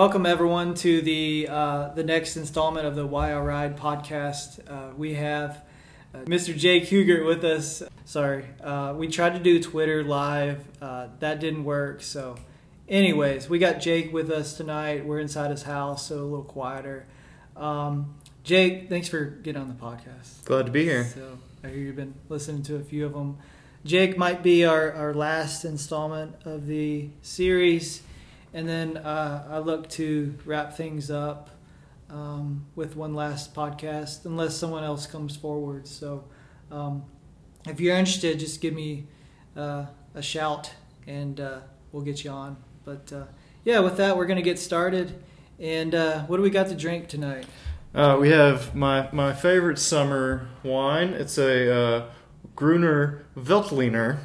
Welcome everyone to the uh, the next installment of the Why I Ride podcast. Uh, we have uh, Mr. Jake Huggart with us. Sorry, uh, we tried to do Twitter live. Uh, that didn't work. So, anyways, we got Jake with us tonight. We're inside his house, so a little quieter. Um, Jake, thanks for getting on the podcast. Glad to be here. So I hear you've been listening to a few of them. Jake might be our, our last installment of the series. And then uh, I look to wrap things up um, with one last podcast, unless someone else comes forward. So um, if you're interested, just give me uh, a shout and uh, we'll get you on. But uh, yeah, with that, we're going to get started. And uh, what do we got to drink tonight? Uh, we have my, my favorite summer wine. It's a uh, Gruner Veltliner.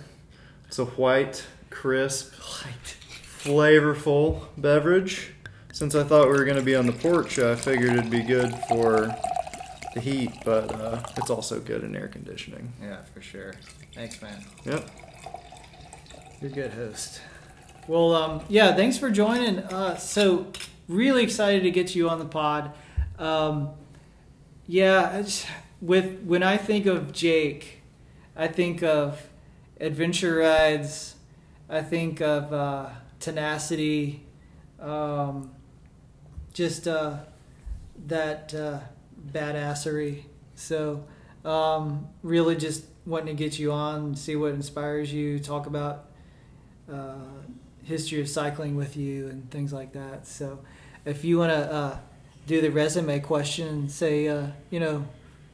It's a white, crisp, Light. Flavorful beverage. Since I thought we were going to be on the porch, I figured it'd be good for the heat, but uh, it's also good in air conditioning. Yeah, for sure. Thanks, man. Yep. You're a good host. Well, um, yeah, thanks for joining. Uh, so, really excited to get you on the pod. Um, yeah, just, with when I think of Jake, I think of adventure rides. I think of uh, tenacity. Um, just uh, that uh, badassery. So, um, really, just wanting to get you on, see what inspires you, talk about uh, history of cycling with you and things like that. So, if you want to uh, do the resume question, say, uh, you know,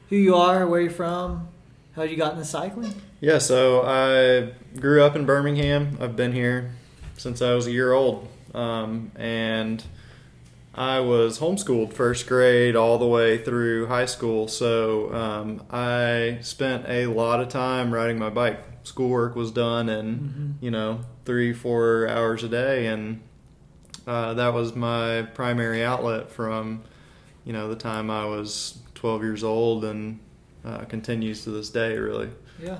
who you are, where you're from, how you got into cycling. Yeah, so I grew up in Birmingham. I've been here since I was a year old. Um, and I was homeschooled first grade all the way through high school. So um, I spent a lot of time riding my bike. Schoolwork was done in, you know, three, four hours a day. And uh, that was my primary outlet from, you know, the time I was 12 years old and uh, continues to this day, really. Yeah,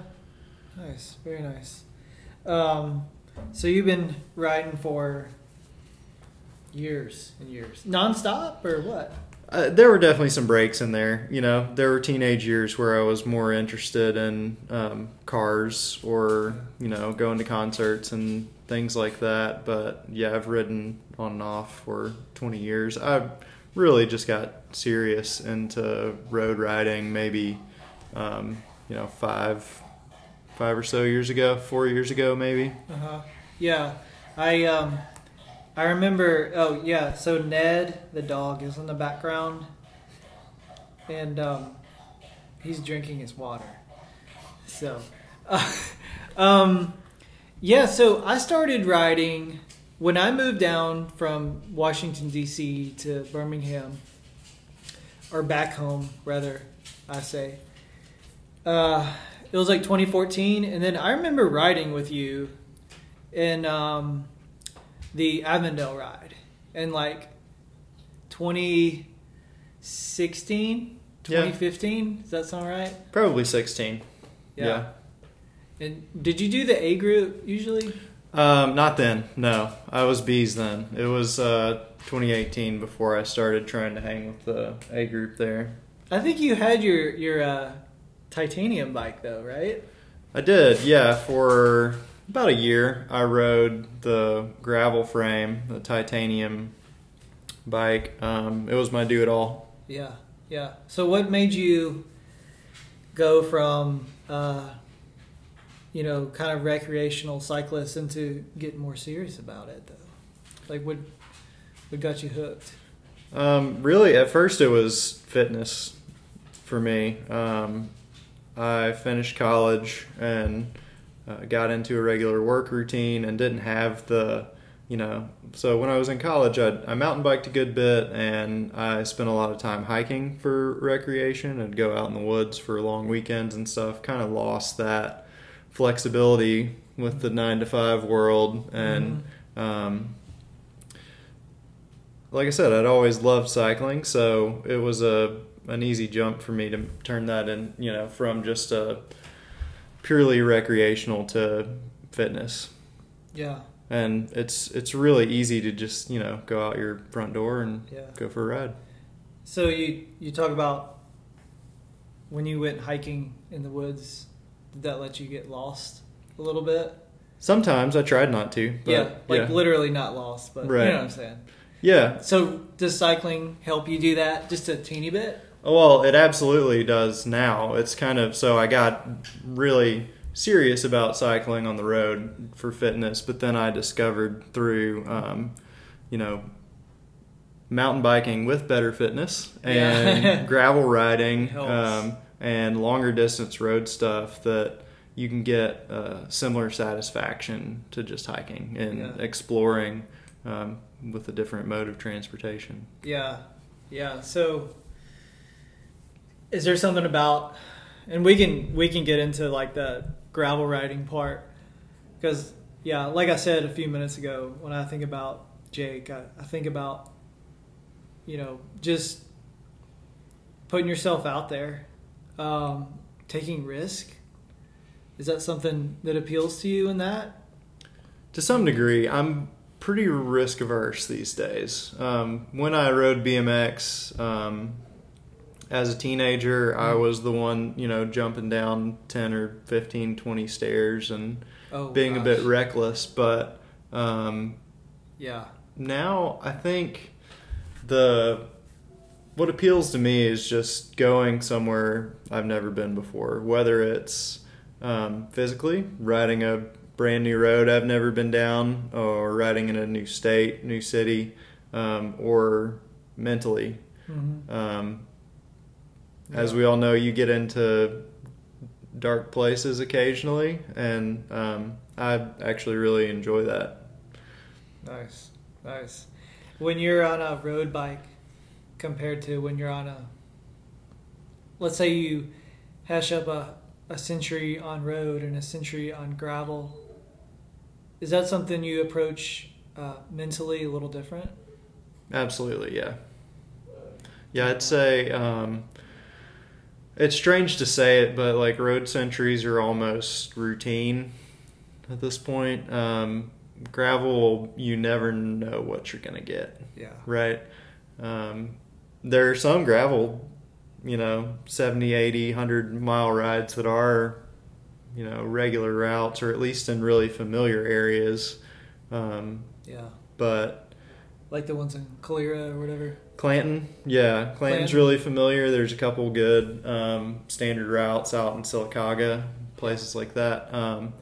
nice, very nice. Um, so you've been riding for years and years, nonstop, or what? Uh, there were definitely some breaks in there. You know, there were teenage years where I was more interested in um, cars or you know going to concerts and things like that. But yeah, I've ridden on and off for 20 years. I really just got serious into road riding maybe um, you know five five or so years ago, four years ago maybe. Uh huh. Yeah, I um, I remember. Oh yeah, so Ned the dog is in the background, and um, he's drinking his water. So, uh, um, yeah. So I started riding when I moved down from Washington D.C. to Birmingham, or back home rather, I say. Uh, it was like 2014, and then I remember riding with you in um, the Avondale ride in like 2016, Yeah. 2015. Does that sound right? Probably 16. Yeah. And did you do the A group usually? Um, not then. No, I was B's then. It was uh, 2018 before I started trying to hang with the A group there. I think you had your your uh, titanium bike though, right? I did, yeah. For about a year, I rode the gravel frame, the titanium bike. Um, it was my do it all. Yeah, yeah. So what made you go from uh, you know kind of recreational cyclist into getting more serious about it though? Like what what got you hooked? Um, really, at first, it was fitness for me. Um, I finished college and uh, got into a regular work routine and didn't have the, you know, so when I was in college, I'd, I mountain biked a good bit and I spent a lot of time hiking for recreation and go out in the woods for long weekends and stuff. Kind of lost that flexibility with the nine to five world and, um, like I said, I'd always loved cycling, so it was a an easy jump for me to turn that in, you know, from just a purely recreational to fitness. Yeah. and it's it's really easy to just you know go out your front door and Yeah. go for a ride. So you you talk about when you went hiking in the woods, did that let you get lost a little bit? Sometimes I tried not to. But yeah, like yeah. literally not lost, but Right. you know what I'm saying. yeah. So does cycling help you do that just a teeny bit? Well, it absolutely does now. It's kind of so I got really serious about cycling on the road for fitness, but then I discovered through, um, you know, mountain biking with better fitness and Yeah. gravel riding um, and longer distance road stuff that you can get uh, similar satisfaction to just hiking and Yeah. exploring um, with a different mode of transportation. Yeah, yeah. So, is there something about, and we can we can get into like the gravel riding part, because yeah, like I said a few minutes ago, when I think about Jake, I, I think about, you know, just putting yourself out there, um, taking risk. Is that something that appeals to you in that? To some degree, I'm pretty risk averse these days. Um, when I rode BMX um, as a teenager, I was the one, you know, jumping down 10 or 15, 20 stairs and Oh, being a bit reckless. But um, Yeah, now I think the what appeals to me is just going somewhere I've never been before, whether it's um, physically riding a brand new road I've never been down, or riding in a new state, new city, um, or mentally. Mhm. Um, As we all know, you get into dark places occasionally, and um, I actually really enjoy that. Nice, nice. When you're on a road bike compared to when you're on a, let's say you hash up a, a century on road and a century on gravel, is that something you approach uh, mentally a little different? Absolutely, yeah. Yeah, I'd say um, it's strange to say it, but like road centuries are almost routine at this point. Um, gravel, you never know what you're going to get, Yeah. right? Um, there are some gravel, you know, 70, 80, 100 mile rides that are, you know, regular routes or at least in really familiar areas. Um, Yeah. but Like the ones in Calera or whatever. Clanton, yeah, Clanton's Clanton. really familiar. There's a couple good um, standard routes out in Sylacauga, places like that. Um,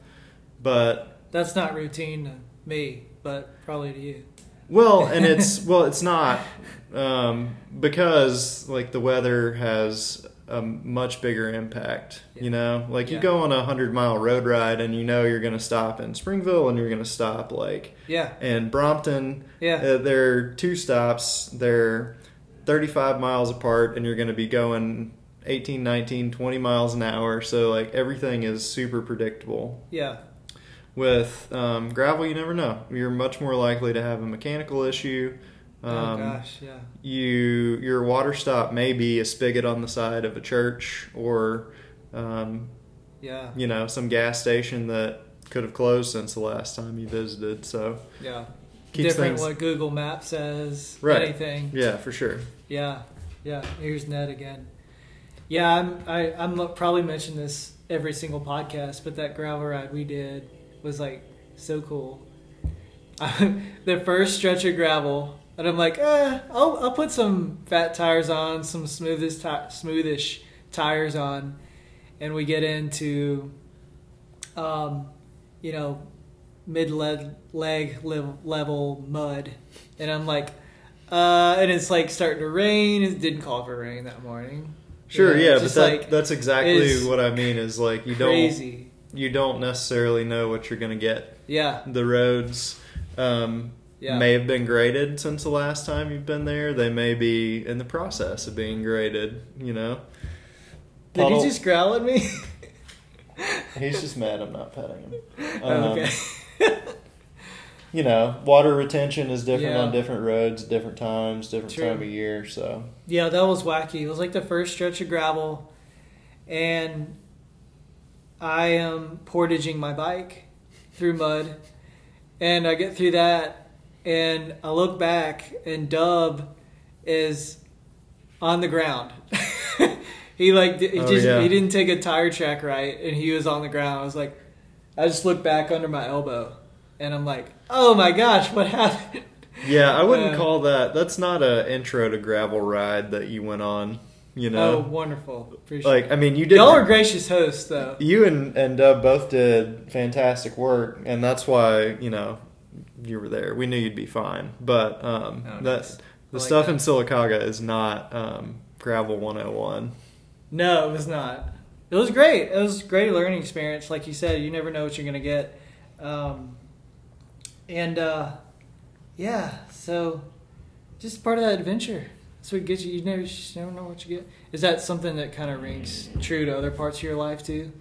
but That's not routine to me, but probably to you. well, and it's well, it's not um, because like the weather has a much bigger impact. Yeah. You know, like you go on a hundred mile road ride and you know you're going to stop in Springville and you're going to stop like Yeah. in Brompton Yeah. Uh, they're two stops. They're 35 miles apart, and you're going to be going 18, 19, 20 miles an hour. So, like, everything is super predictable. Yeah. With um, gravel, you never know. You're much more likely to have a mechanical issue. Um, oh gosh. Yeah. You your water stop may be a spigot on the side of a church, or um, Yeah. you know some gas station that could have closed since the last time you visited. So Yeah. keeps Different things what Google Maps says. Right. Anything. yeah for sure. Yeah, yeah. Here's Ned again. Yeah, I'm. I, I'm probably mention this every single podcast, but that gravel ride we did was like so cool. the first stretch of gravel, and I'm like, eh, I'll I'll put some fat tires on, some smoothest smoothish tires on, and we get into, um, you know, mid leg leg level, level mud, and I'm like, uh, and it's like starting to rain. It didn't call for rain that morning. Sure, You know, yeah, but that, like that's exactly what I mean. Is like you crazy. don't you don't necessarily know what you're gonna get. Yeah, The roads um, yeah, may have been graded since the last time you've been there. They may be in the process of being graded. You know. Did Puddle- he just growl at me? He's just mad I'm not petting him. Oh, Um, okay. You know, water retention is different Yeah. on different roads, different times, different True. time of year. So Yeah, that was wacky. It was like the first stretch of gravel, and I am portaging my bike through mud, and I get through that, and I look back, and Dub is on the ground. he like he Oh, just yeah. he didn't take a tire track right, and he was on the ground. I was like, I just looked back under my elbow, and I'm like, oh my gosh, what happened? Yeah, I wouldn't Uh, call that. That's not a intro to gravel ride that you went on. You know, Oh, wonderful! Appreciate like. I mean, you did. Y'all are gracious hosts, though. You and and Dub both did fantastic work, and that's why you know you were there. We knew you'd be fine, but um, Oh, that nice. the like stuff that. in Sylacauga is not um, gravel 101. No, it was not. It was great. It was a great learning experience. Like you said, you never know what you're going to get. Um, and uh, yeah, so just part of that adventure. That's what gets you. You never, you never know what you get. Is that something that kind of rings true to other parts of your life too?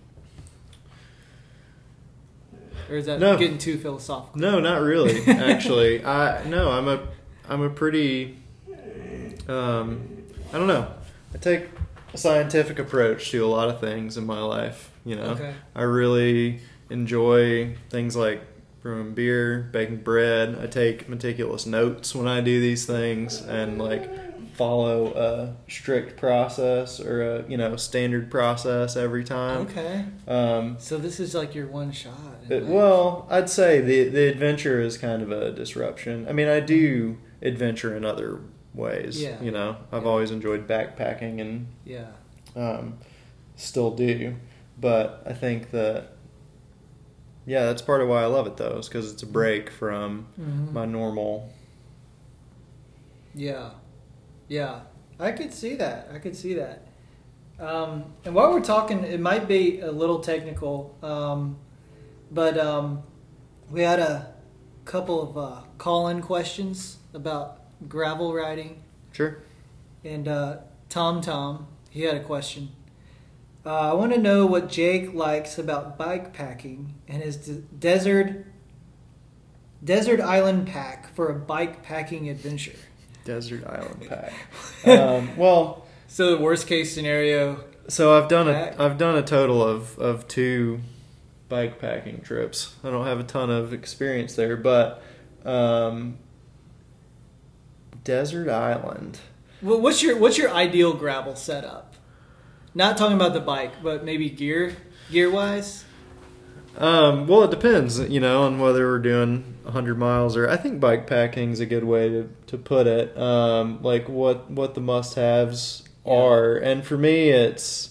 Or is that No. getting too philosophical? No, not really. Actually, I no, I'm a I'm a pretty um, I don't know. I take a scientific approach to a lot of things in my life. You know, Okay. I really enjoy things like brewing beer, baking bread. I take meticulous notes when I do these things and like follow a strict process or a you know standard process every time. Okay. Um, So this is like your one shot. It- well, I'd say the the adventure is kind of a disruption. I mean, I do adventure in other ways. Yeah. You know, I've Yeah. always enjoyed backpacking and yeah. um, still do. But I think that yeah, that's part of why I love it though, is because it's a break from Mhm. my normal. Yeah, yeah, I could see that. I could see that. Um, and while we're talking, it might be a little technical, um, but um, we had a couple of uh, call-in questions about gravel riding, Sure. and uh, Tom Tom he had a question. Uh, I want to know what Jake likes about bike packing and his de- desert desert island pack for a bike packing adventure. Desert Island Pack. um, well, So the worst case scenario. So I've done a Pack. I've done a total of of two bike packing trips. I don't have a ton of experience there, but um, desert island. Well, what's your what's your ideal gravel setup? Not talking about the bike, but maybe gear gear wise. Um, well, it depends, you know, on whether we're doing 100 miles or I think bike packing's a good way to, to put it. Um, like what what the must-haves Yeah. are, and for me, it's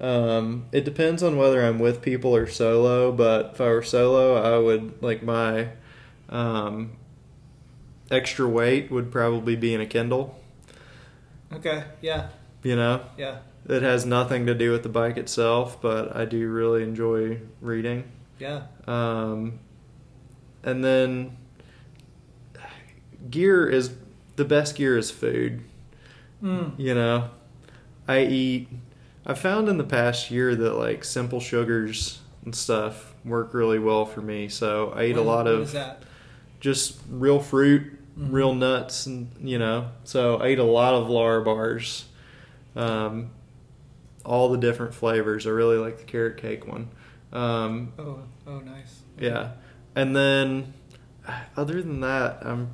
um, it depends on whether I'm with people or solo. But if I were solo, I would like my um, extra weight would probably be in a Kindle. Okay. Yeah. You know, Yeah. it has nothing to do with the bike itself, but I do really enjoy reading. Yeah. Um, and then gear is the best gear is food. Mm. You know, I eat. I found in the past year that like simple sugars and stuff work really well for me. So I eat a lot of just real fruit, Mhm. real nuts, and you know. So I eat a lot of Lara bars. Um, all the different flavors. I really like the carrot cake one. Um, Oh. Oh, nice. yeah, and then other than that, I'm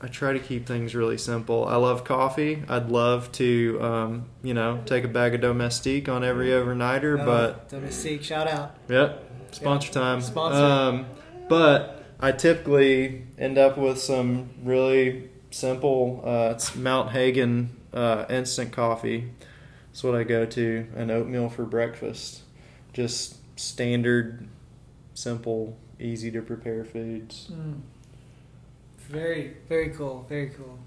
I try to keep things really simple. I love coffee. I'd love to, um, you know, take a bag of Domestique on every overnighter, Oh, but Domestique, shout out. yep, sponsor time. Sponsor. Um, but I typically end up with some really simple. Uh, it's Mount Hagen uh, instant coffee. That's what I go to, An oatmeal for breakfast. Just standard, simple, easy to prepare foods. Mm. Very, very cool. Very cool.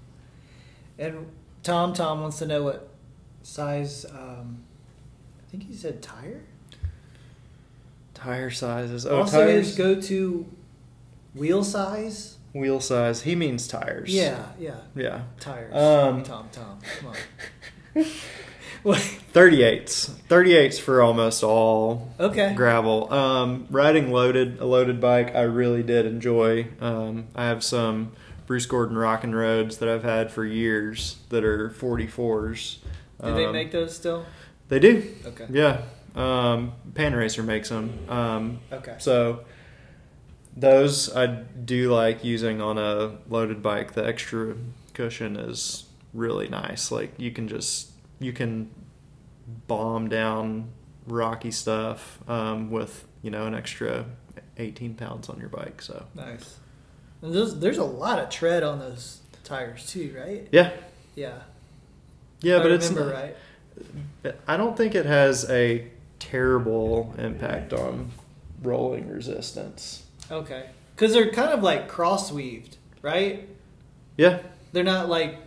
And Tom Tom wants to know what size. Um, I think he said tire. Tire sizes. Oh, also, tires. his go to wheel size. Wheel size. He means tires. Yeah, yeah, Yeah. tires. Um, Tom Tom, come on. What? 38s. 38s for almost all okay. gravel. Um, riding loaded a loaded bike, I really did enjoy. Um, I have some Bruce Gordon Rockin' Roads that I've had for years that are 44s. Do they Um, make those still? They do. Okay. Yeah. Um, Panaracer makes them. Um, Okay. so those I do like using on a loaded bike. The extra cushion is really nice. Like you can just you can bomb down rocky stuff um, with you know an extra 18 pounds on your bike. So Nice. And there's, there's a lot of tread on those tires too, right? yeah, Yeah. yeah, I but it's not- right. I don't think it has a terrible impact on rolling resistance. Okay. Because they're kind of like cross weaved, right? Yeah, They're not like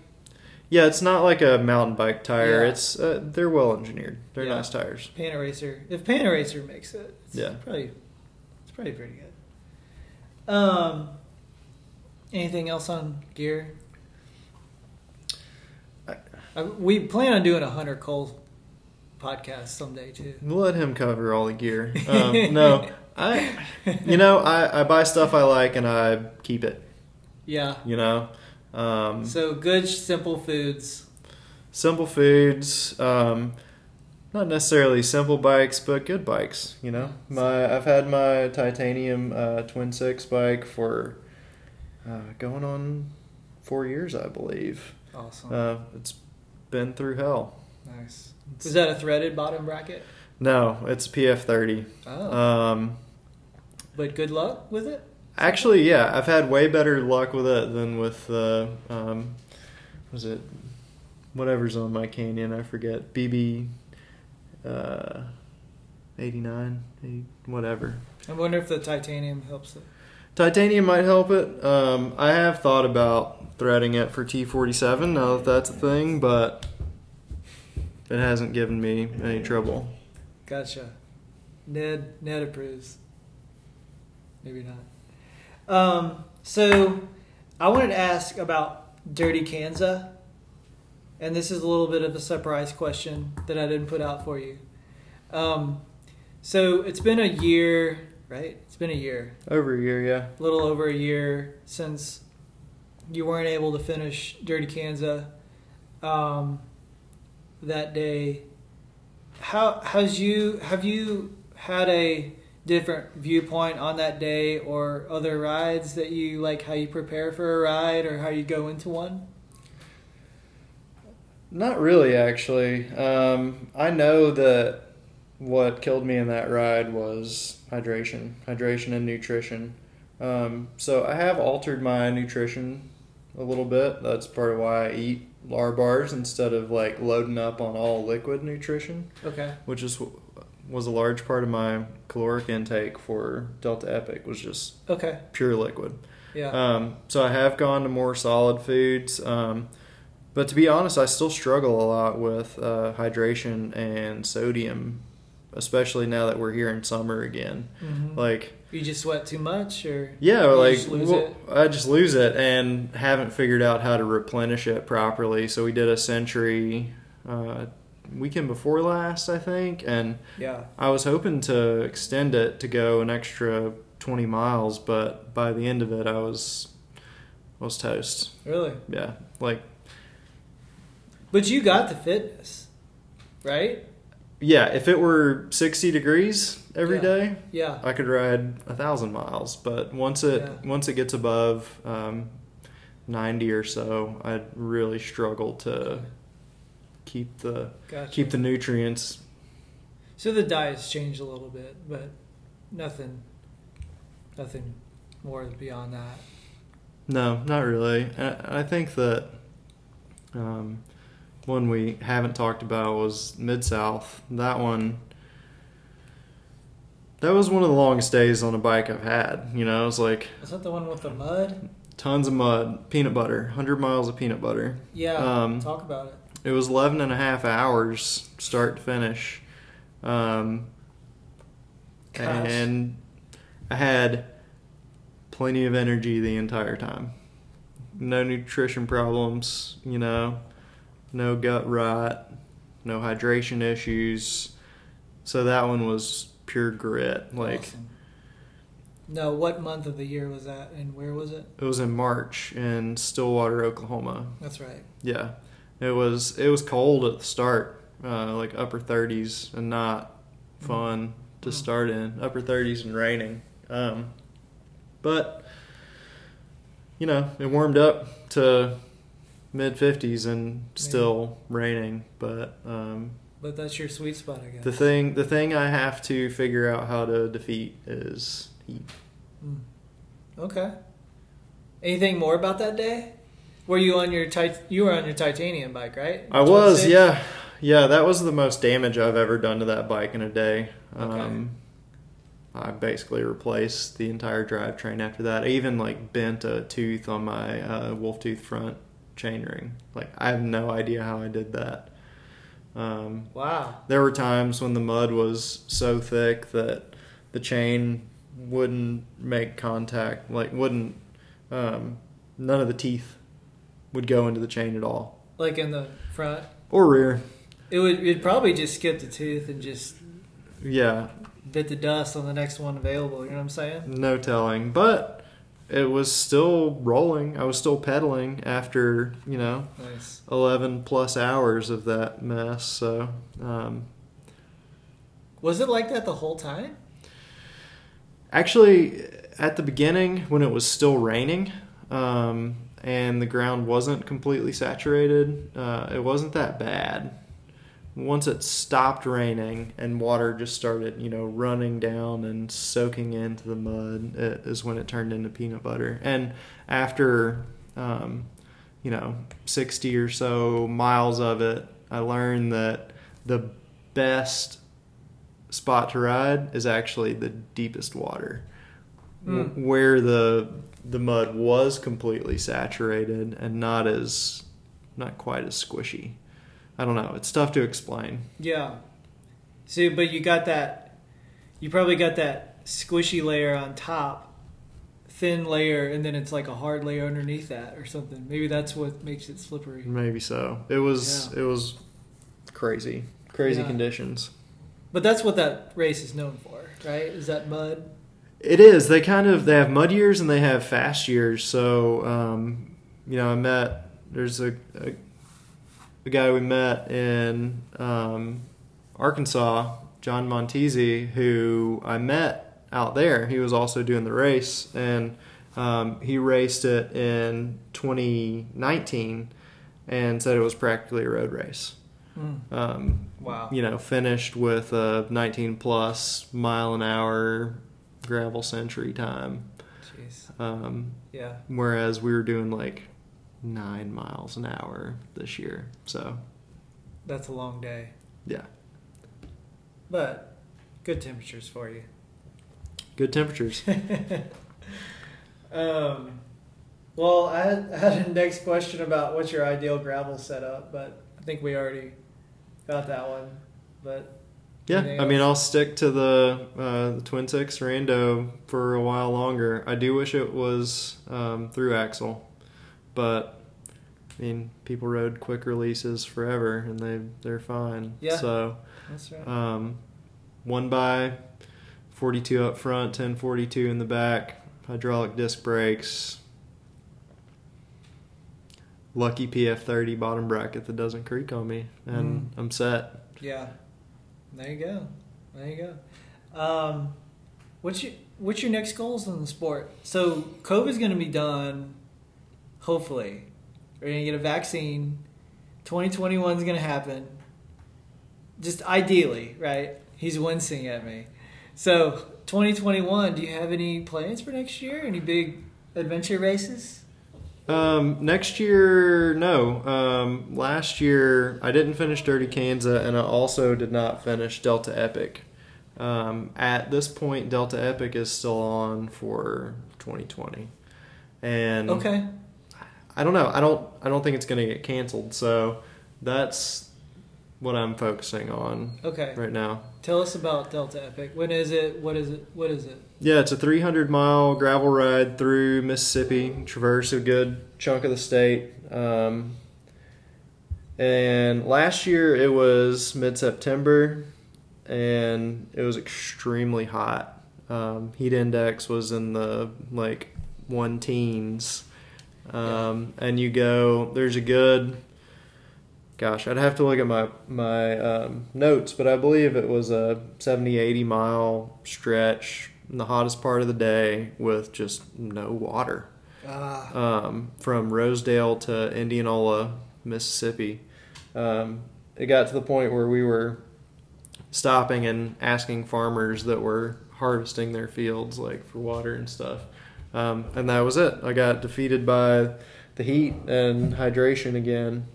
yeah, it's not like a mountain bike tire. Yeah. It's uh, they're well engineered. They're Yeah. nice tires. Panaracer. If Panaracer makes it, it's Yeah. probably it's probably pretty good. Um, anything else on gear? I- I, we plan on doing a Hunter Cole podcast someday too. We'll let him cover all the gear. Um, no, I, you know, I, I buy stuff I like and I keep it. Yeah. You know, um, So good, simple foods. simple foods. Um, not necessarily simple bikes, but good bikes. You know, my I've had my titanium uh, twin six bike for uh, going on four years, I believe. Awesome. Uh, it's been through hell. nice. Is that a threaded bottom bracket? No, it's PF thirty. Oh. Um, but good luck with it. Actually, yeah, I've had way better luck with it than with the um, was it whatever's on my Canyon? I forget BB uh, eighty nine, whatever. I wonder if the titanium helps it. Titanium might help it. Um, I have thought about threading it for T forty seven now that that's a thing, but it hasn't given me any trouble. Gotcha. Ned Ned approves. Maybe not. Um, so I wanted to ask about Dirty Kanza, and this is a little bit of a surprise question that I didn't put out for you. Um, so it's been a year, right? It's been a year, Over a year, yeah. a little over a year since you weren't able to finish Dirty Kanza um, that day. How has you have you had a different viewpoint on that day or other rides that you like how you prepare for a ride or how you go into one? Not really, actually. Um, I know that what killed me in that ride was hydration, hydration and nutrition. Um, so I have altered my nutrition a little bit. That's part of why I eat lar bars instead of like loading up on all liquid nutrition, Okay. which is was a large part of my caloric intake for Delta Epic was just Okay. pure liquid. Yeah. Um, so I have gone to more solid foods. Um, but to be honest, I still struggle a lot with uh, hydration and sodium, especially now that we're here in summer again. Mhm. Like, you just sweat too much or yeah, you like just lose well, it? I just lose it and haven't figured out how to replenish it properly. So we did a century uh, weekend before last, I think, and Yeah. I was hoping to extend it to go an extra 20 miles, but by the end of it, I was I was toast. Really? Yeah, like But you got the fitness, right? yeah, if it were 60 degrees every Yeah. day, Yeah. I could ride a thousand miles. But once it Yeah. once it gets above um, 90 or so, I'd really struggle to keep the Gotcha. keep the nutrients. So the diet's changed a little bit, but nothing, nothing more beyond that. No, not really. I, I think that um, one we haven't talked about was Mid South. That one, that was one of the longest days on a bike I've had. You know, it was like Is that the one with the mud? tons of mud, peanut butter, 100 miles of peanut butter. Yeah. Um, talk about it. It was 11 and a half hours start to finish. Um, Gosh. and I had plenty of energy the entire time. No nutrition problems, you know, no gut rot, no hydration issues. So that one was pure grit. Like Awesome. No, what month of the year was that, and where was it? it was in March in Stillwater, Oklahoma. That's right. Yeah, it was it was cold at the start, uh, like upper 30s, and not fun to Mm. start in upper 30s and raining. Um, but you know, it warmed up to mid 50s and still raining. But um, But that's your sweet spot, I guess. the thing, the thing I have to figure out how to defeat is heat. Mm. Okay. Anything more about that day? Were you on your tit- you were on your titanium bike, right? I was, 26? yeah, yeah. That was the most damage I've ever done to that bike in a day. Okay. Um, I basically replaced the entire drivetrain after that. I even like bent a tooth on my uh, wolf tooth front chainring. Like I have no idea how I did that. Um, Wow. there were times when the mud was so thick that the chain wouldn't make contact. Like wouldn't um, none of the teeth would go into the chain at all Like in the front, or rear. it would it'd probably just skip the tooth and just Yeah, bit the dust on the next one available. You know what I'm saying? no telling. But it was still rolling. I was still pedaling after, you know, Nice. 11 plus hours of that mess. So, um, Was it like that the whole time? actually, at the beginning, when it was still raining um, and the ground wasn't completely saturated, uh, it wasn't that bad. Once it stopped raining and water just started, you know, running down and soaking into the mud, it is when it turned into peanut butter. And after, um, you know, 60 or so miles of it, I learned that the best spot to ride is actually the deepest water Mm. where the the mud was completely saturated and not as not quite as squishy. I don't know. It's tough to explain. Yeah. See, but you got that. You probably got that squishy layer on top, thin layer, and then it's like a hard layer underneath that, or something. Maybe that's what makes it slippery. Maybe so. It was it was crazy. Crazy Yeah. conditions. But that's what that race is known for, right? Is that mud? It is. They kind of they have mud years and they have fast years. So um, you know, I met there's a, a a guy we met in um, Arkansas, John Montesi, who I met out there. He was also doing the race, and um, he raced it in 2019 and said it was practically a road race. Mm. Um, Wow. you know, finished with a 19 plus mile an hour gravel century time. Jeez. Um, Yeah. whereas we were doing like nine miles an hour this year. So, That's a long day. yeah, But good temperatures for you. good temperatures. um, well, I had, I had a next question about what's your ideal gravel setup, but I think we already got that one. But Yeah, Anything I mean. I'll stick to the, uh, the Twin Six Rando for a while longer. I do wish it was um, through axle, but I mean, people rode quick releases forever, and they they're fine. Yeah. So that's right. um, one by forty two up front, ten forty two in the back, hydraulic disc brakes. Lucky PF thirty bottom bracket that doesn't creak on me, and I'm set. Yeah. There you go. There you go. Um, what's your what's your next goals in the sport? So COVID's going to be done. Hopefully, we're going to get a vaccine. 2021 is going to happen. Just ideally, right? He's wincing at me. So 2021. Do you have any plans for next year? Any big adventure races? Um, next year, no. Um, last year, I didn't finish Dirty Kanza, and I also did not finish Delta Epic. Um, at this point, Delta Epic is still on for 2020, and Okay. I don't know. I don't. I don't think it's going to get canceled. So that's what I'm focusing on Okay. right now. Tell us about Delta Epic. When is it? What is it? What is it? Yeah, it's a 300 mile gravel ride through Mississippi, traverse a good chunk of the state. Um, and last year it was mid September and it was extremely hot. Um, heat index was in the like one teens. Um, and you go, there's a good, gosh, I'd have to look at my, my um, notes, but I believe it was a 70, 80 mile stretch in the hottest part of the day with just no water. Ah, Um, from Rosedale to Indianola, Mississippi. Um, it got to the point where we were stopping and asking farmers that were harvesting their fields like for water and stuff. Um, and that was it. I got defeated by the heat and hydration again.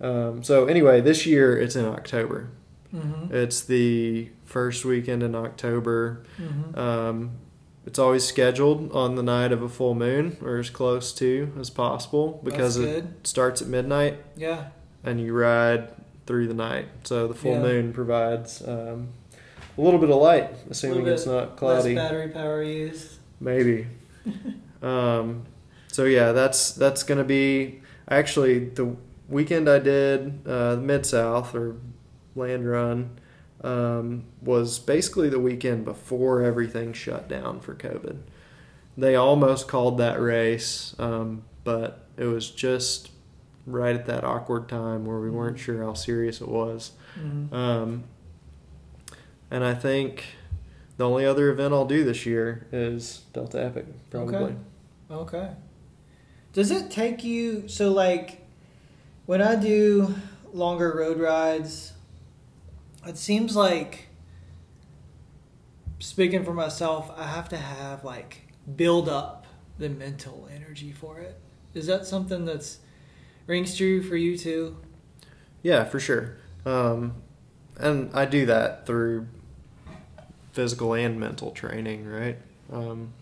Um, so anyway, this year it's in October. mhm, It's the first weekend in October. mhm. Um, it's always scheduled on the night of a full moon or as close to as possible because it starts at midnight yeah, and you ride through the night. So the full Yeah. moon provides um, a little bit of light, assuming it's not cloudy. less battery power used. Maybe. um, so yeah, that's that's gonna be actually the weekend I did uh, Mid South or Land Run um, was basically the weekend before everything shut down for COVID. They almost called that race, um, but it was just right at that awkward time where we weren't sure how serious it was. Mhm. Um, and I think the only other event I'll do this year is Delta Epic, probably. Okay. Okay. Does it take you so like when I do longer road rides, it seems like speaking for myself, I have to have like build up the mental energy for it. Is that something that's rings true for you too? Yeah, for sure. Um, and I do that through physical and mental training, right? Um,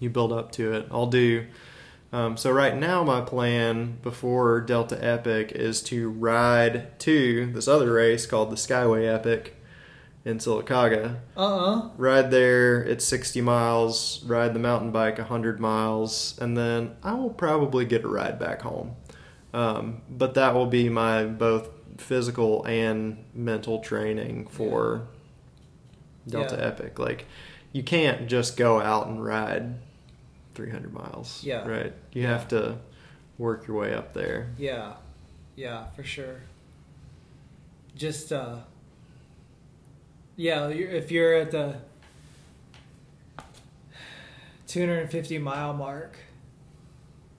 you build up to it. I'll do. Um, so right now, my plan before Delta Epic is to ride to this other race called the Skyway Epic in Sylacauga. Uh-uh. ride there it's 60 miles ride the mountain bike 100 miles and then i will probably get a ride back home um, but that will be my both physical and mental training for delta Yeah. epic like you can't just go out and ride 300 miles Yeah. right you Yeah. have to work your way up there Yeah. Yeah, for sure. Just uh yeah, if you're at the 250 mile mark,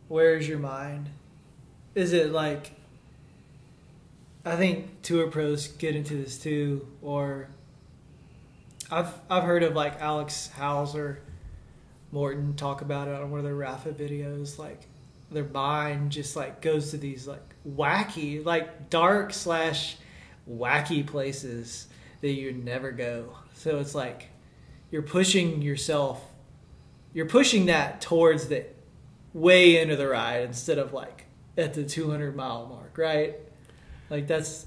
where's your mind? Is it like I think tour pros get into this too or I've I've heard of like Alex Hauser Morton talk about it on one of their Rapha videos like their mind just like goes to these like wacky like dark slash wacky places that you'd never go. So it's like you're pushing yourself you're pushing that towards the way into the ride instead of like at the 200 mile mark right? Like that's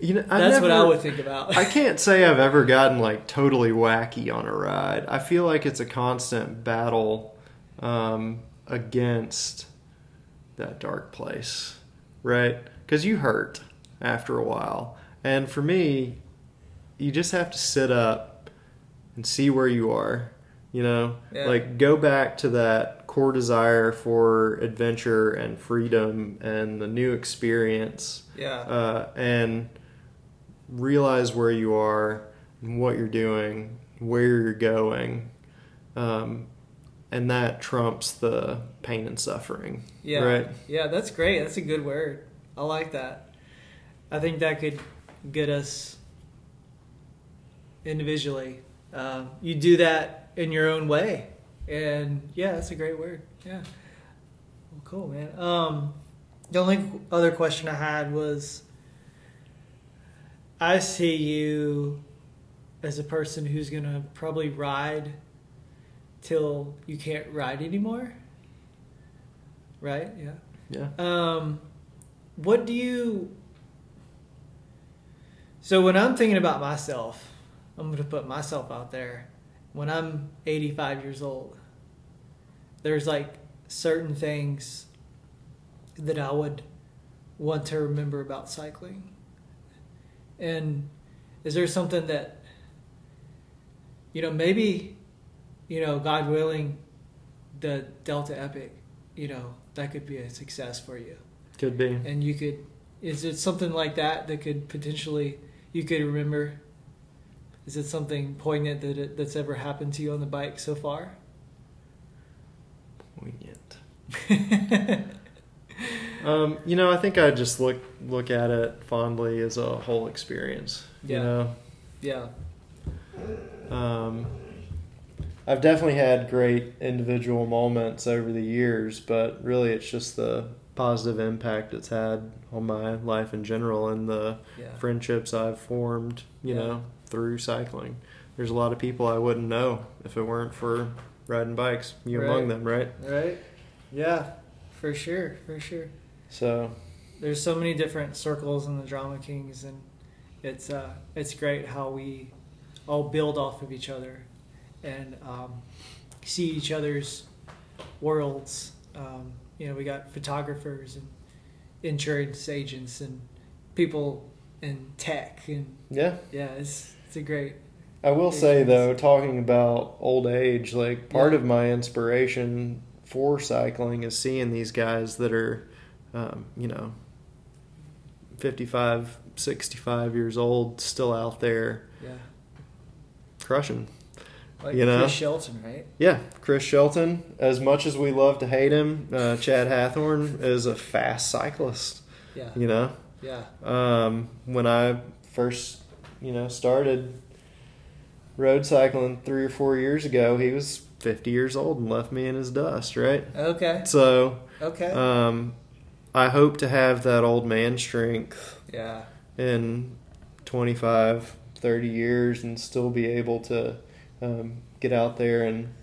you know I that's what i would think about I can't say I've ever gotten like totally wacky on a ride. I feel like it's a constant battle um, against that dark place, right? Because you hurt after a while. And for me, you just have to sit up and see where you are, you know? Yeah. Like go back to that core desire for adventure and freedom and the new experience yeah uh, and realize where you are and what you're doing, where you're going, um, and that trumps the pain and suffering. Yeah. Right. Yeah, that's great. That's a good word. I like that. I think that could get us individually. Uh, you do that in your own way. And yeah, that's a great word. Yeah. Well, cool, man. Um, the only other question I had was I see you as a person who's going to probably ride till you can't ride anymore. Right? Yeah. Yeah. Um, what do you? So when I'm thinking about myself, I'm going to put myself out there. When I'm 85 years old, there's like certain things that I would want to remember about cycling. And is there something that, you know, maybe, you know, God willing, the Delta Epic, you know, that could be a success for you. Could be. And you could, is it something like that that could potentially, you could remember? Is it something poignant that it, that's ever happened to you on the bike so far? Poignant. Um, you know, I think I just look look at it fondly as a whole experience. Yeah. You know, yeah, um, I've definitely had great individual moments over the years, but really, it's just the positive impact it's had on my life in general and the yeah, friendships I've formed. You Yeah. know, through cycling. There's a lot of people I wouldn't know if it weren't for riding bikes. You Right. among them, right? right. Yeah, for sure, for sure. So There's so many different circles in the Drama Kings, and it's uh, it's great how we all build off of each other and um, see each other's worlds. Um, you know, we got photographers and insurance agents and people in tech, and yeah. yeah, it's it's a great. I will say though, talking about old age, like part Yeah. of my inspiration for cycling is seeing these guys that are, um, you know, 55, 65 years old, still out there Yeah, crushing. like You know? Chris Shelton, right? Yeah, Chris Shelton. As much as we love to hate him, uh, Chad Hathorn is a fast cyclist. Yeah, You know, yeah, um, when I first, you know, started road cycling three or four years ago, he was 50 years old and left me in his dust, right? okay, So, okay, um, I hope to have that old man strength yeah, in 25, 30 years and still be able to um, get out there and,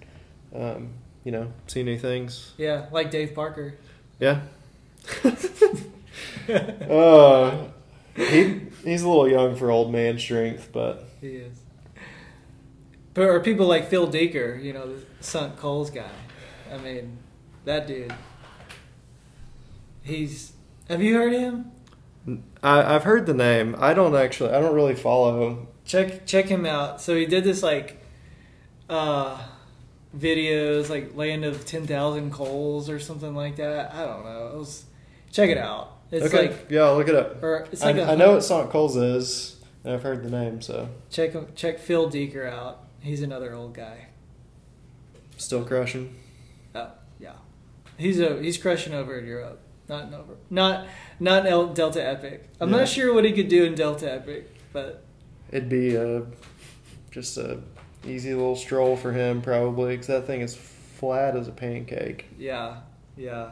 um, you know, see new things. yeah, like Dave Parker. Yeah. uh, he he's a little young for old man strength, but He is. But or people like Phil Deeker, you know, the Sonic Cols guy. I mean, that dude. He's. Have you heard him? I, I've heard the name. I don't actually. I don't really follow. Him. Check check him out. So he did this like, uh, videos like land of ten thousand cols or something like that. I don't know. It was. Check it out. It's okay, like yeah, look it up. or it's I, like a I know what Sonic Cols is, and I've heard the name, so check check Phil Deeker out. He's another old guy. still crushing. Oh, yeah. He's a he's crushing over in Europe. Not in over not not in El- Delta Epic. I'm Yeah. not sure what he could do in Delta Epic, but It'd be uh, just a easy little stroll for him, probably, because that thing is flat as a pancake. yeah, yeah.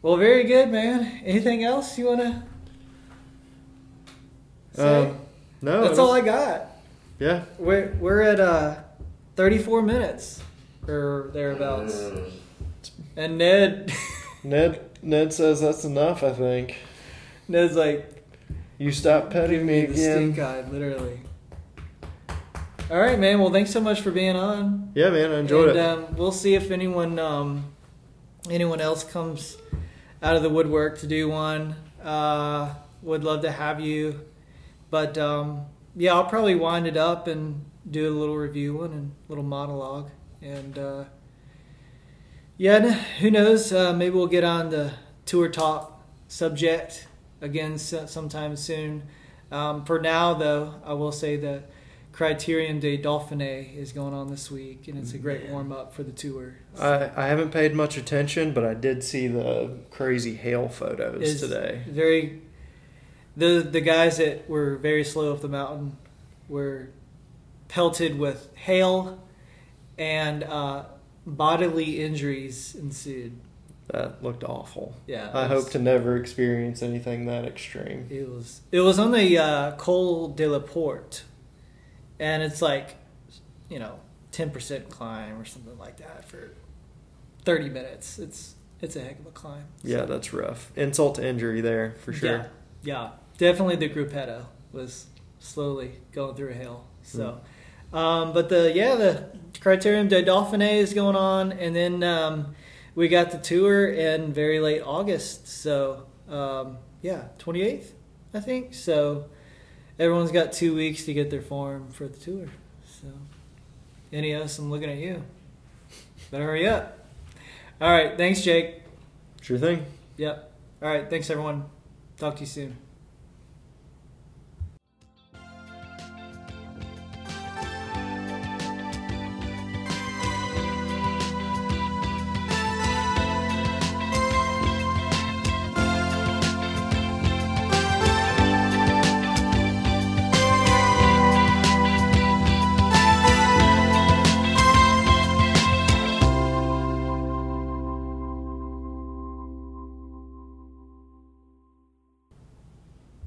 Well, very good, man. Anything else you want to say? Um, no, That's all I got. yeah. We're we're at uh, 34 minutes or thereabouts. And Ned Ned Ned says that's enough. I think Ned's like you stop petting me me the stink again. eye, literally. All right, man. Well, thanks so much for being on. Yeah, man, I enjoyed and, it. Um, we'll see if anyone um, anyone else comes out of the woodwork to do one. Uh, would love to have you, but um, yeah, I'll probably wind it up and do a little review one and a little monologue. And uh, yeah, who knows? Uh, maybe we'll get on the tour talk subject again sometime soon. Um, for now, though, I will say that Criterium de Dauphiné is going on this week, and it's a great warm up for the tour. I, I haven't paid much attention, but I did see the crazy hail photos Is today. Very, the the guys that were very slow up the mountain were pelted with hail, and uh, bodily injuries ensued. That looked awful. Yeah, I hope to never experience anything that extreme. It was it was on the uh, Col de la Porte, and it's like, you know, ten percent climb or something like that for thirty minutes. It's it's a heck of a climb. Yeah, that's rough. Insult to injury there for sure. Yeah, yeah, definitely the gruppetto was slowly going through a hill. So, um, but the yeah the Criterium de Dauphiné is going on, and then um, we got the tour in very late August. So um, yeah, twenty eighth, I think. So everyone's got two weeks to get their form for the tour. So, Ineos, I'm looking at you. Better hurry up. All right, thanks, Jake. Sure thing. Yep. All right, thanks everyone. Talk to you soon.